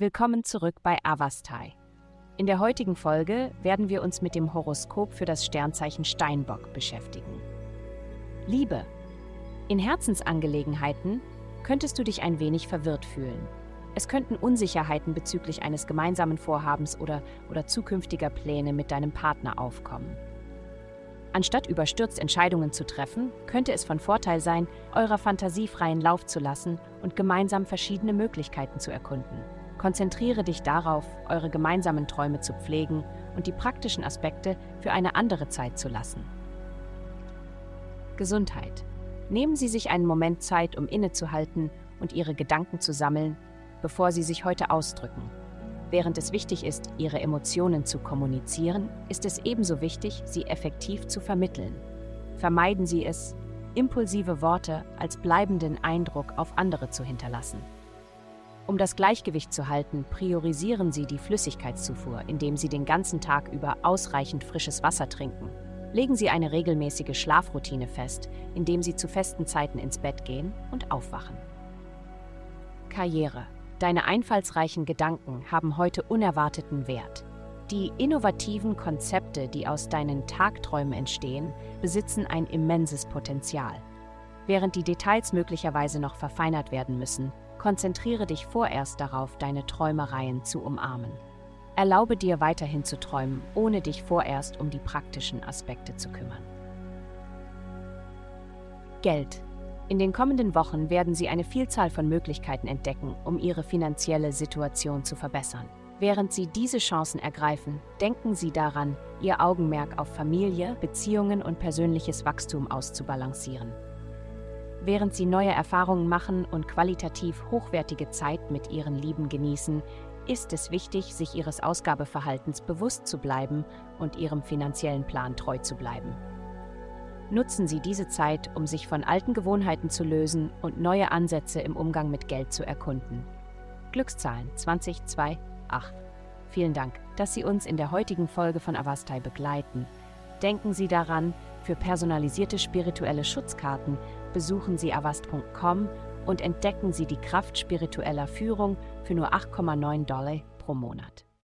Willkommen zurück bei Avastai. In der heutigen Folge werden wir uns mit dem Horoskop für das Sternzeichen Steinbock beschäftigen. Liebe. In Herzensangelegenheiten könntest du dich ein wenig verwirrt fühlen. Es könnten Unsicherheiten bezüglich eines gemeinsamen Vorhabens oder, oder zukünftiger Pläne mit deinem Partner aufkommen. Anstatt überstürzt Entscheidungen zu treffen, könnte es von Vorteil sein, eurer Fantasie freien Lauf zu lassen und gemeinsam verschiedene Möglichkeiten zu erkunden. Konzentriere dich darauf, eure gemeinsamen Träume zu pflegen und die praktischen Aspekte für eine andere Zeit zu lassen. Gesundheit. Nehmen Sie sich einen Moment Zeit, um innezuhalten und Ihre Gedanken zu sammeln, bevor Sie sich heute ausdrücken. Während es wichtig ist, Ihre Emotionen zu kommunizieren, ist es ebenso wichtig, sie effektiv zu vermitteln. Vermeiden Sie es, impulsive Worte als bleibenden Eindruck auf andere zu hinterlassen. Um das Gleichgewicht zu halten, priorisieren Sie die Flüssigkeitszufuhr, indem Sie den ganzen Tag über ausreichend frisches Wasser trinken. Legen Sie eine regelmäßige Schlafroutine fest, indem Sie zu festen Zeiten ins Bett gehen und aufwachen. Karriere Deine einfallsreichen Gedanken haben heute unerwarteten Wert. Die innovativen Konzepte, die aus deinen Tagträumen entstehen, besitzen ein immenses Potenzial. Während die Details möglicherweise noch verfeinert werden müssen, konzentriere dich vorerst darauf, deine Träumereien zu umarmen. Erlaube dir weiterhin zu träumen, ohne dich vorerst um die praktischen Aspekte zu kümmern. Geld in den kommenden Wochen werden Sie eine Vielzahl von Möglichkeiten entdecken, um Ihre finanzielle Situation zu verbessern. Während Sie diese Chancen ergreifen, denken Sie daran, Ihr Augenmerk auf Familie, Beziehungen und persönliches Wachstum auszubalancieren. Während Sie neue Erfahrungen machen und qualitativ hochwertige Zeit mit Ihren Lieben genießen, ist es wichtig, sich Ihres Ausgabeverhaltens bewusst zu bleiben und Ihrem finanziellen Plan treu zu bleiben. Nutzen Sie diese Zeit, um sich von alten Gewohnheiten zu lösen und neue Ansätze im Umgang mit Geld zu erkunden. Glückszahlen 2028. Vielen Dank, dass Sie uns in der heutigen Folge von Avastai begleiten. Denken Sie daran, für personalisierte spirituelle Schutzkarten besuchen Sie avast.com und entdecken Sie die Kraft spiritueller Führung für nur 8,9 Dollar pro Monat.